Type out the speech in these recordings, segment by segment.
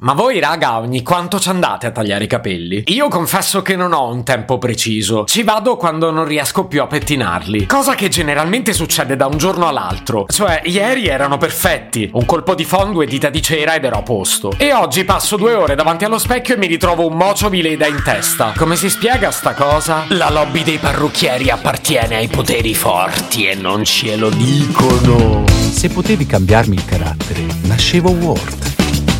Ma voi raga ogni quanto ci andate a tagliare i capelli? Io confesso che non ho un tempo preciso, ci vado quando non riesco più a pettinarli, cosa che generalmente succede da un giorno all'altro, cioè ieri erano perfetti, un colpo di fondo e dita di cera ed ero a posto, e oggi passo due ore davanti allo specchio e mi ritrovo un mocio di leda in testa. Come si spiega sta cosa? La lobby dei parrucchieri appartiene ai poteri forti e non ce lo dicono. Se potevi cambiarmi il carattere, nascevo Ward.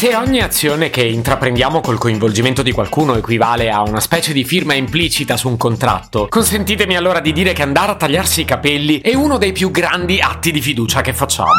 Se ogni azione che intraprendiamo col coinvolgimento di qualcuno equivale a una specie di firma implicita su un contratto, consentitemi allora di dire che andare a tagliarsi i capelli è uno dei più grandi atti di fiducia che facciamo.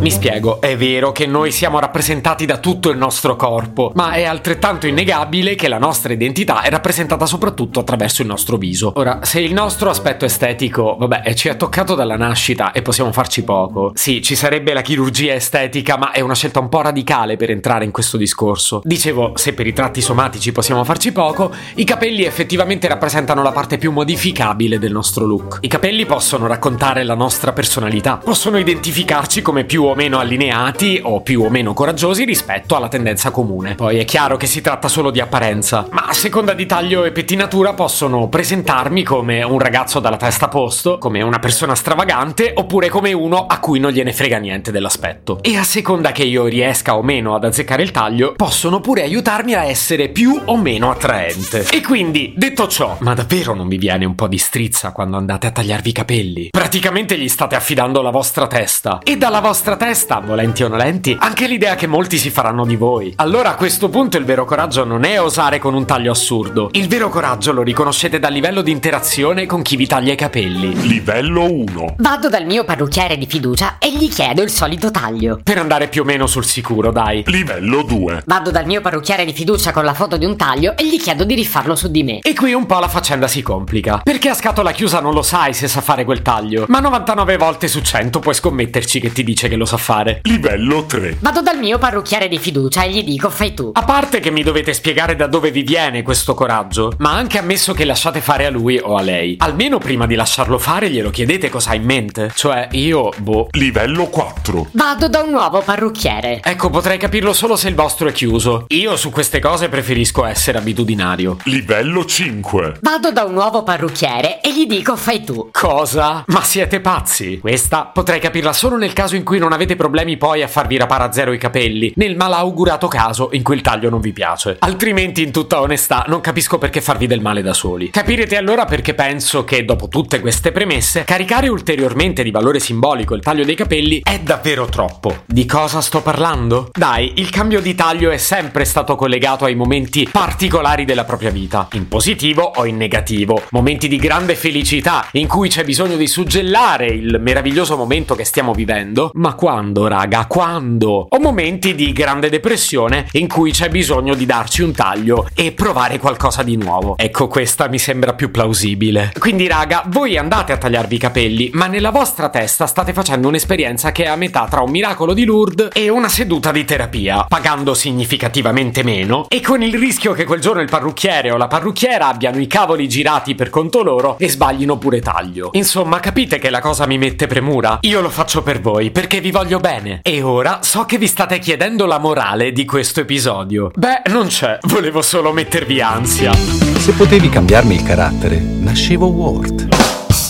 Mi spiego, è vero che noi siamo rappresentati da tutto il nostro corpo, ma è altrettanto innegabile che la nostra identità è rappresentata soprattutto attraverso il nostro viso. Ora, se il nostro aspetto estetico, vabbè, ci è toccato dalla nascita e possiamo farci poco, sì, ci sarebbe la chirurgia estetica, ma è una scelta un po' radicale per entrare in questo discorso. Dicevo, se per i tratti somatici possiamo farci poco, i capelli effettivamente rappresentano la parte più modificabile del nostro look. I capelli possono raccontare la nostra personalità, possono identificarci come più o meno allineati o più o meno coraggiosi rispetto alla tendenza comune. Poi è chiaro che si tratta solo di apparenza, ma a seconda di taglio e pettinatura possono presentarmi come un ragazzo dalla testa a posto, come una persona stravagante oppure come uno a cui non gliene frega niente dell'aspetto. E a seconda che io riesca o meno ad azzeccare il taglio, possono pure aiutarmi a essere più o meno attraente. E quindi, detto ciò, ma davvero non vi viene un po' di strizza quando andate a tagliarvi i capelli? Praticamente gli state affidando la vostra testa e dalla vostra testa, volenti o nolenti, anche l'idea che molti si faranno di voi. Allora a questo punto il vero coraggio non è osare con un taglio assurdo. Il vero coraggio lo riconoscete dal livello di interazione con chi vi taglia i capelli. Livello 1. Vado dal mio parrucchiere di fiducia e gli chiedo il solito taglio. Per andare più o meno sul sicuro, dai. Livello 2. Vado dal mio parrucchiere di fiducia con la foto di un taglio e gli chiedo di rifarlo su di me. E qui un po' la faccenda si complica. Perché a scatola chiusa non lo sai se sa fare quel taglio. Ma 99 volte su 100 puoi scommetterci che ti dice che lo sa fare. Livello 3. Vado dal mio parrucchiere di fiducia e gli dico fai tu. A parte che mi dovete spiegare da dove vi viene questo coraggio, ma anche ammesso che lasciate fare a lui o a lei, almeno prima di lasciarlo fare glielo chiedete cosa ha in mente. Cioè, io, boh. Livello 4. Vado da un nuovo parrucchiere. Ecco, potrei capirlo solo se il vostro è chiuso. Io su queste cose preferisco essere abitudinario. Livello 5. Vado da un nuovo parrucchiere e gli dico fai tu. Cosa? Ma siete pazzi? Questa potrei capirla solo nel caso in cui non avete problemi poi a farvi rapare a zero i capelli, nel malaugurato caso in cui il taglio non vi piace. Altrimenti, in tutta onestà, non capisco perché farvi del male da soli. Capirete allora perché penso che, dopo tutte queste premesse, caricare ulteriormente di valore simbolico il taglio dei capelli è davvero troppo. Di cosa sto parlando? Dai, il cambio di taglio è sempre stato collegato ai momenti particolari della propria vita, in positivo o in negativo, momenti di grande felicità in cui c'è bisogno di suggellare il meraviglioso momento che stiamo vivendo, ma quando, raga, quando? O momenti di grande depressione in cui c'è bisogno di darci un taglio e provare qualcosa di nuovo. Ecco, questa mi sembra più plausibile. Quindi, raga, voi andate a tagliarvi i capelli, ma nella vostra testa state facendo un'esperienza che è a metà tra un miracolo di Lourdes e una seduta di terapia, pagando significativamente meno e con il rischio che quel giorno il parrucchiere o la parrucchiera abbiano i cavoli girati per conto loro e sbaglino pure taglio. Insomma, capite che la cosa mi mette premura? Io lo faccio per voi perché vi voglio bene. E ora so che vi state chiedendo la morale di questo episodio. Beh, non c'è, volevo solo mettervi ansia. Se potevi cambiarmi il carattere, nascevo Ward.